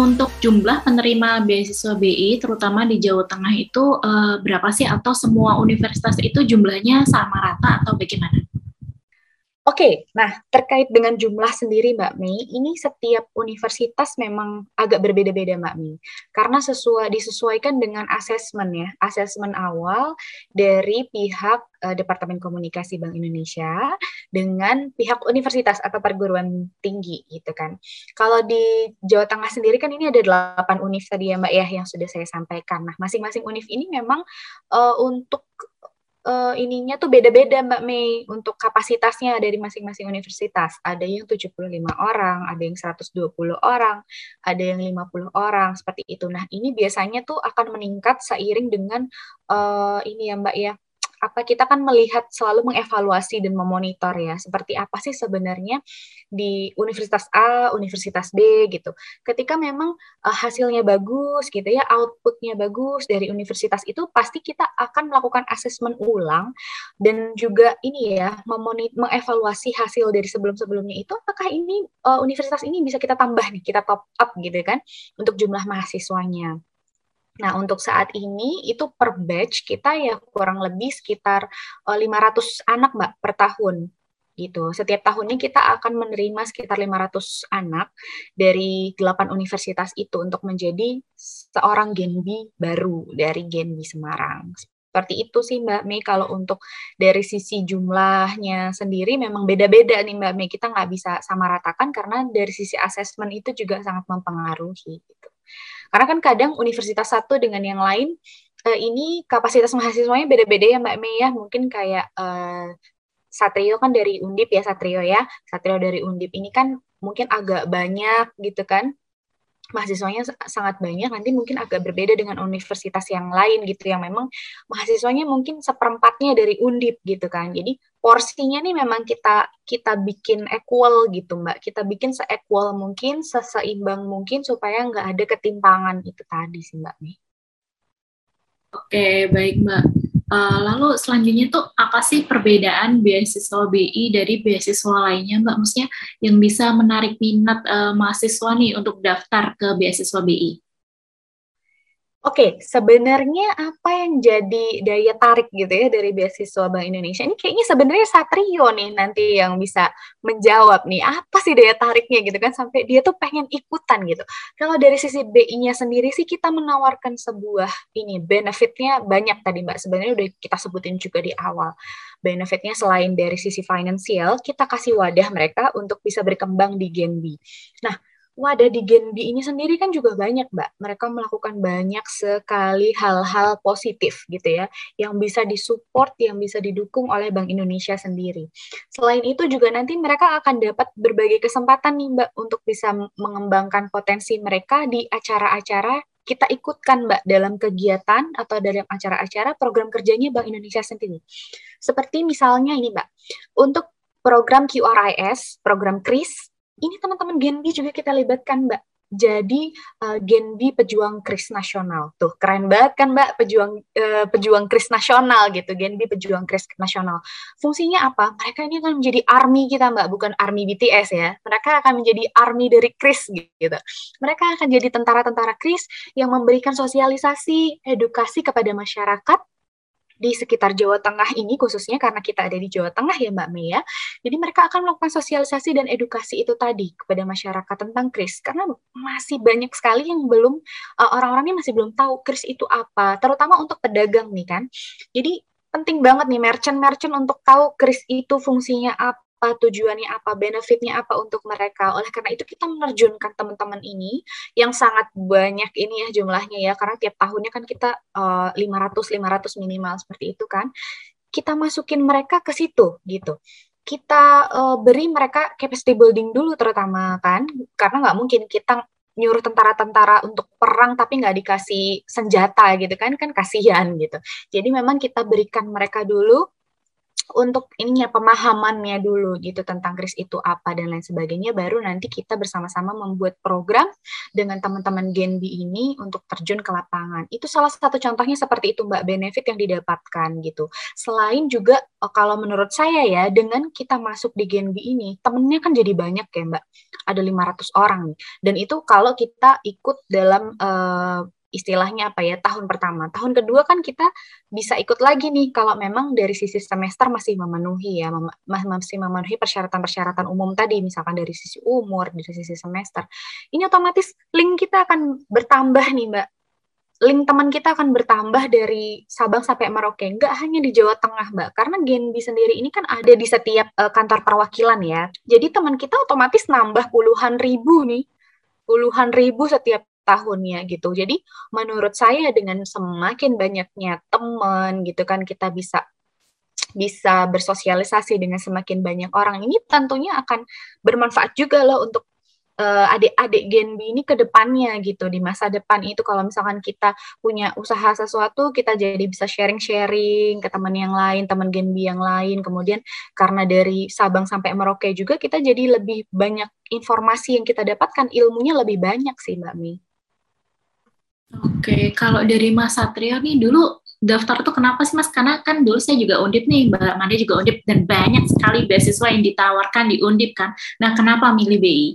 untuk jumlah penerima beasiswa BI, terutama di Jawa Tengah itu uh, berapa sih? Atau semua universitas itu jumlahnya sama rata atau bagaimana? Oke, nah terkait dengan jumlah sendiri Mbak Mei, ini setiap universitas memang agak berbeda-beda Mbak Mei. Karena sesuai disesuaikan dengan asesmen ya, asesmen awal dari pihak uh, Departemen Komunikasi Bank Indonesia dengan pihak universitas atau perguruan tinggi gitu kan. Kalau di Jawa Tengah sendiri kan ini ada delapan univ tadi ya Mbak ya yang sudah saya sampaikan. Nah, masing-masing univ ini memang uh, untuk uh, ininya tuh beda-beda Mbak Mei untuk kapasitasnya dari masing-masing universitas. Ada yang 75 orang, ada yang 120 orang, ada yang 50 orang seperti itu. Nah, ini biasanya tuh akan meningkat seiring dengan uh, ini ya Mbak ya apa kita kan melihat selalu mengevaluasi dan memonitor ya seperti apa sih sebenarnya di universitas A, universitas B gitu. Ketika memang uh, hasilnya bagus gitu ya, outputnya bagus dari universitas itu pasti kita akan melakukan asesmen ulang dan juga ini ya mengevaluasi hasil dari sebelum-sebelumnya itu apakah ini uh, universitas ini bisa kita tambah nih, kita top up gitu kan untuk jumlah mahasiswanya. Nah, untuk saat ini itu per batch kita ya kurang lebih sekitar 500 eh, anak Mbak per tahun gitu. Setiap tahunnya kita akan menerima sekitar 500 anak dari 8 universitas itu untuk menjadi seorang Genbi baru dari Genbi Semarang. Seperti itu sih Mbak Mei kalau untuk dari sisi jumlahnya sendiri memang beda-beda nih Mbak Mei. Kita nggak bisa sama ratakan karena dari sisi asesmen itu juga sangat mempengaruhi gitu. Karena kan kadang universitas satu dengan yang lain uh, ini kapasitas mahasiswanya beda-beda ya Mbak Mei ya. Mungkin kayak uh, Satrio kan dari Undip ya Satrio ya. Satrio dari Undip ini kan mungkin agak banyak gitu kan mahasiswanya sangat banyak nanti mungkin agak berbeda dengan universitas yang lain gitu yang memang mahasiswanya mungkin seperempatnya dari undip gitu kan. Jadi porsinya nih memang kita kita bikin equal gitu mbak. Kita bikin se-equal mungkin seseimbang mungkin supaya nggak ada ketimpangan itu tadi sih mbak nih. Oke baik mbak Uh, lalu selanjutnya tuh apa sih perbedaan beasiswa BI dari beasiswa lainnya, Mbak? Maksudnya yang bisa menarik minat uh, mahasiswa nih untuk daftar ke beasiswa BI? Oke, sebenarnya apa yang jadi daya tarik gitu ya dari beasiswa Bank Indonesia? Ini kayaknya sebenarnya Satrio nih nanti yang bisa menjawab nih, apa sih daya tariknya gitu kan sampai dia tuh pengen ikutan gitu. Kalau dari sisi BI-nya sendiri sih kita menawarkan sebuah ini benefitnya banyak tadi Mbak. Sebenarnya udah kita sebutin juga di awal. Benefitnya selain dari sisi finansial, kita kasih wadah mereka untuk bisa berkembang di Genbi. Nah, wadah di Gen B ini sendiri kan juga banyak, Mbak. Mereka melakukan banyak sekali hal-hal positif gitu ya, yang bisa disupport, yang bisa didukung oleh Bank Indonesia sendiri. Selain itu juga nanti mereka akan dapat berbagai kesempatan nih, Mbak, untuk bisa mengembangkan potensi mereka di acara-acara kita ikutkan Mbak dalam kegiatan atau dalam acara-acara program kerjanya Bank Indonesia sendiri. Seperti misalnya ini Mbak, untuk program QRIS, program KRIS, ini teman-teman Genbi juga kita libatkan Mbak. Jadi uh, Genbi pejuang kris nasional. Tuh keren banget kan Mbak pejuang uh, pejuang kris nasional gitu. Genbi pejuang kris nasional. Fungsinya apa? Mereka ini akan menjadi army kita Mbak bukan army BTS ya. Mereka akan menjadi army dari kris gitu. Mereka akan jadi tentara-tentara kris yang memberikan sosialisasi edukasi kepada masyarakat di sekitar Jawa Tengah ini khususnya karena kita ada di Jawa Tengah ya Mbak Mei ya. Jadi mereka akan melakukan sosialisasi dan edukasi itu tadi kepada masyarakat tentang kris karena masih banyak sekali yang belum uh, orang-orangnya masih belum tahu kris itu apa, terutama untuk pedagang nih kan. Jadi penting banget nih merchant-merchant untuk tahu kris itu fungsinya apa apa, tujuannya apa, benefitnya apa untuk mereka. Oleh karena itu kita menerjunkan teman-teman ini yang sangat banyak ini ya jumlahnya ya, karena tiap tahunnya kan kita uh, 500 500 minimal seperti itu kan. Kita masukin mereka ke situ gitu kita uh, beri mereka capacity building dulu terutama kan karena nggak mungkin kita nyuruh tentara-tentara untuk perang tapi nggak dikasih senjata gitu kan kan kasihan gitu jadi memang kita berikan mereka dulu untuk ininya pemahamannya dulu gitu tentang kris itu apa dan lain sebagainya baru nanti kita bersama-sama membuat program dengan teman-teman Genbi ini untuk terjun ke lapangan. Itu salah satu contohnya seperti itu Mbak benefit yang didapatkan gitu. Selain juga oh, kalau menurut saya ya dengan kita masuk di Genbi ini temennya kan jadi banyak ya Mbak. Ada 500 orang. Dan itu kalau kita ikut dalam uh, istilahnya apa ya tahun pertama. Tahun kedua kan kita bisa ikut lagi nih kalau memang dari sisi semester masih memenuhi ya mem masih memenuhi persyaratan-persyaratan umum tadi misalkan dari sisi umur dari sisi semester. Ini otomatis link kita akan bertambah nih mbak. Link teman kita akan bertambah dari Sabang sampai Merauke. Nggak hanya di Jawa Tengah mbak. Karena Genbi sendiri ini kan ada di setiap uh, kantor perwakilan ya. Jadi teman kita otomatis nambah puluhan ribu nih. Puluhan ribu setiap tahunnya gitu. Jadi menurut saya dengan semakin banyaknya teman gitu kan kita bisa bisa bersosialisasi dengan semakin banyak orang ini tentunya akan bermanfaat juga loh untuk uh, adik-adik Gen B ini ke depannya gitu di masa depan itu kalau misalkan kita punya usaha sesuatu kita jadi bisa sharing-sharing ke teman yang lain teman Gen B yang lain kemudian karena dari Sabang sampai Merauke juga kita jadi lebih banyak informasi yang kita dapatkan ilmunya lebih banyak sih Mbak Mi. Oke, kalau dari Mas Satrio nih dulu daftar tuh kenapa sih Mas? Karena kan dulu saya juga undip nih, Mbak Manda juga undip dan banyak sekali beasiswa yang ditawarkan di undip kan. Nah, kenapa milih BI?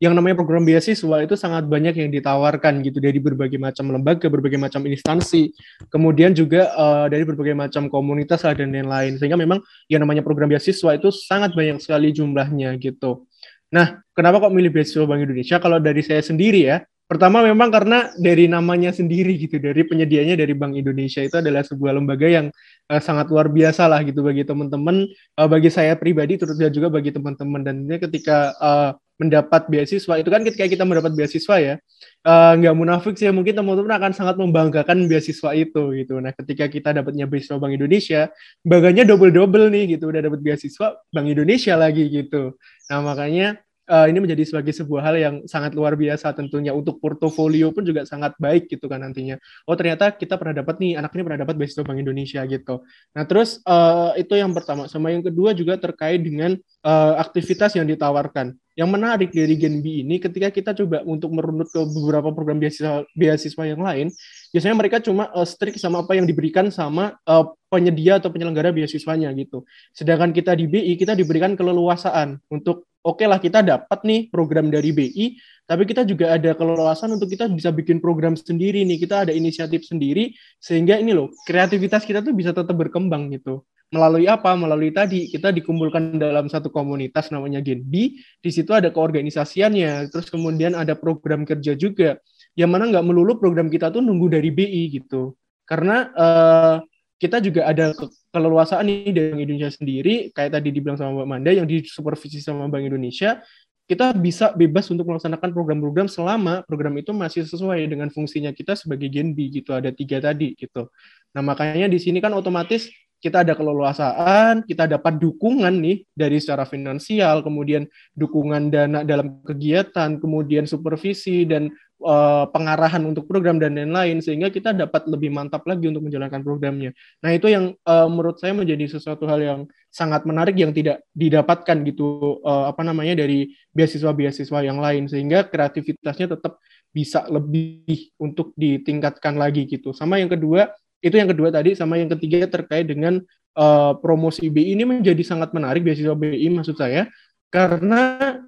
Yang namanya program beasiswa itu sangat banyak yang ditawarkan gitu dari berbagai macam lembaga, berbagai macam instansi, kemudian juga uh, dari berbagai macam komunitas dan lain-lain. Sehingga memang yang namanya program beasiswa itu sangat banyak sekali jumlahnya gitu. Nah, kenapa kok milih beasiswa Bank Indonesia? Kalau dari saya sendiri ya, Pertama memang karena dari namanya sendiri gitu, dari penyedianya dari Bank Indonesia itu adalah sebuah lembaga yang uh, sangat luar biasa lah gitu bagi teman-teman, uh, bagi saya pribadi, terus juga bagi teman-teman. Dan ini ketika uh, mendapat beasiswa itu kan ketika kita mendapat beasiswa ya, uh, nggak munafik sih, mungkin teman-teman akan sangat membanggakan beasiswa itu gitu. Nah ketika kita dapatnya beasiswa Bank Indonesia, bangganya double-double nih gitu, udah dapat beasiswa Bank Indonesia lagi gitu. Nah makanya uh, ini menjadi sebagai sebuah hal yang sangat luar biasa tentunya untuk portofolio pun juga sangat baik gitu kan nantinya. Oh ternyata kita pernah dapat nih anak ini pernah dapat beasiswa Bank Indonesia gitu. Nah terus uh, itu yang pertama. Sama yang kedua juga terkait dengan uh, aktivitas yang ditawarkan. Yang menarik dari Gen B ini ketika kita coba untuk merunut ke beberapa program beasiswa beasiswa yang lain, biasanya mereka cuma uh, strict sama apa yang diberikan sama uh, penyedia atau penyelenggara beasiswanya gitu. Sedangkan kita di BI kita diberikan keleluasaan untuk oke okay lah kita dapat nih program dari BI, tapi kita juga ada keleluasaan untuk kita bisa bikin program sendiri nih. Kita ada inisiatif sendiri sehingga ini loh kreativitas kita tuh bisa tetap berkembang gitu melalui apa? Melalui tadi kita dikumpulkan dalam satu komunitas namanya Genbi. Di situ ada keorganisasiannya, terus kemudian ada program kerja juga. Yang mana nggak melulu program kita tuh nunggu dari BI gitu. Karena uh, kita juga ada ke keleluasaan nih dari Bank Indonesia sendiri, kayak tadi dibilang sama Mbak Manda, yang disupervisi sama Bank Indonesia, kita bisa bebas untuk melaksanakan program-program selama program itu masih sesuai dengan fungsinya kita sebagai Genbi gitu ada tiga tadi gitu. Nah makanya di sini kan otomatis kita ada keleluasaan, kita dapat dukungan nih dari secara finansial, kemudian dukungan dana dalam kegiatan, kemudian supervisi dan uh, pengarahan untuk program dan lain-lain sehingga kita dapat lebih mantap lagi untuk menjalankan programnya. Nah, itu yang uh, menurut saya menjadi sesuatu hal yang sangat menarik yang tidak didapatkan gitu uh, apa namanya dari beasiswa-beasiswa yang lain sehingga kreativitasnya tetap bisa lebih untuk ditingkatkan lagi gitu. Sama yang kedua itu yang kedua tadi sama yang ketiga terkait dengan uh, promosi BI ini menjadi sangat menarik beasiswa BI maksud saya. Karena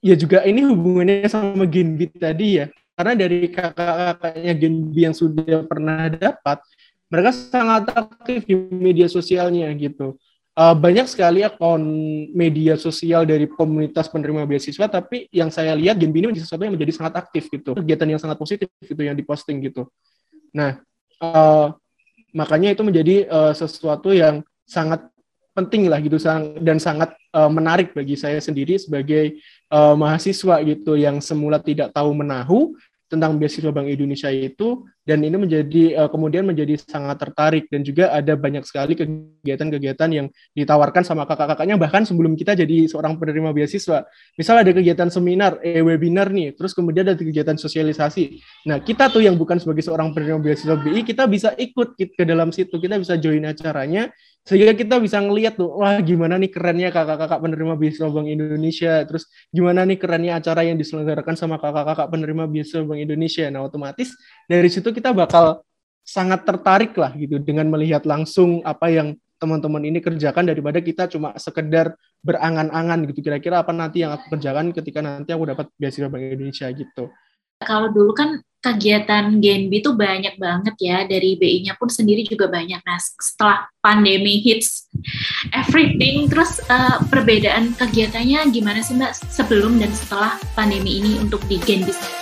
ya juga ini hubungannya sama Genbi tadi ya. Karena dari kakak-kakaknya Genbi yang sudah pernah dapat mereka sangat aktif di media sosialnya gitu. Uh, banyak sekali akun media sosial dari komunitas penerima beasiswa tapi yang saya lihat Genbi ini menjadi sesuatu yang menjadi sangat aktif gitu. Kegiatan yang sangat positif gitu yang diposting gitu. Nah uh, makanya itu menjadi uh, sesuatu yang sangat penting lah gitu dan sangat uh, menarik bagi saya sendiri sebagai uh, mahasiswa gitu yang semula tidak tahu menahu tentang beasiswa Bank Indonesia itu dan ini menjadi uh, kemudian menjadi sangat tertarik dan juga ada banyak sekali kegiatan-kegiatan yang ditawarkan sama kakak-kakaknya bahkan sebelum kita jadi seorang penerima beasiswa. Misal ada kegiatan seminar, eh webinar nih, terus kemudian ada kegiatan sosialisasi. Nah, kita tuh yang bukan sebagai seorang penerima beasiswa BI, kita bisa ikut ke dalam situ, kita bisa join acaranya sehingga kita bisa ngelihat tuh wah gimana nih kerennya kakak-kakak penerima beasiswa Bank Indonesia? Terus gimana nih kerennya acara yang diselenggarakan sama kakak-kakak penerima beasiswa Bank Indonesia? Nah otomatis dari situ kita bakal sangat tertarik lah gitu dengan melihat langsung apa yang teman-teman ini kerjakan daripada kita cuma sekedar berangan-angan gitu. Kira-kira apa nanti yang aku kerjakan ketika nanti aku dapat beasiswa Bank Indonesia gitu. Kalau dulu kan kegiatan Genbi itu banyak banget ya dari BI-nya pun sendiri juga banyak. Nah setelah pandemi hits everything, terus uh, perbedaan kegiatannya gimana sih Mbak sebelum dan setelah pandemi ini untuk di Genbi?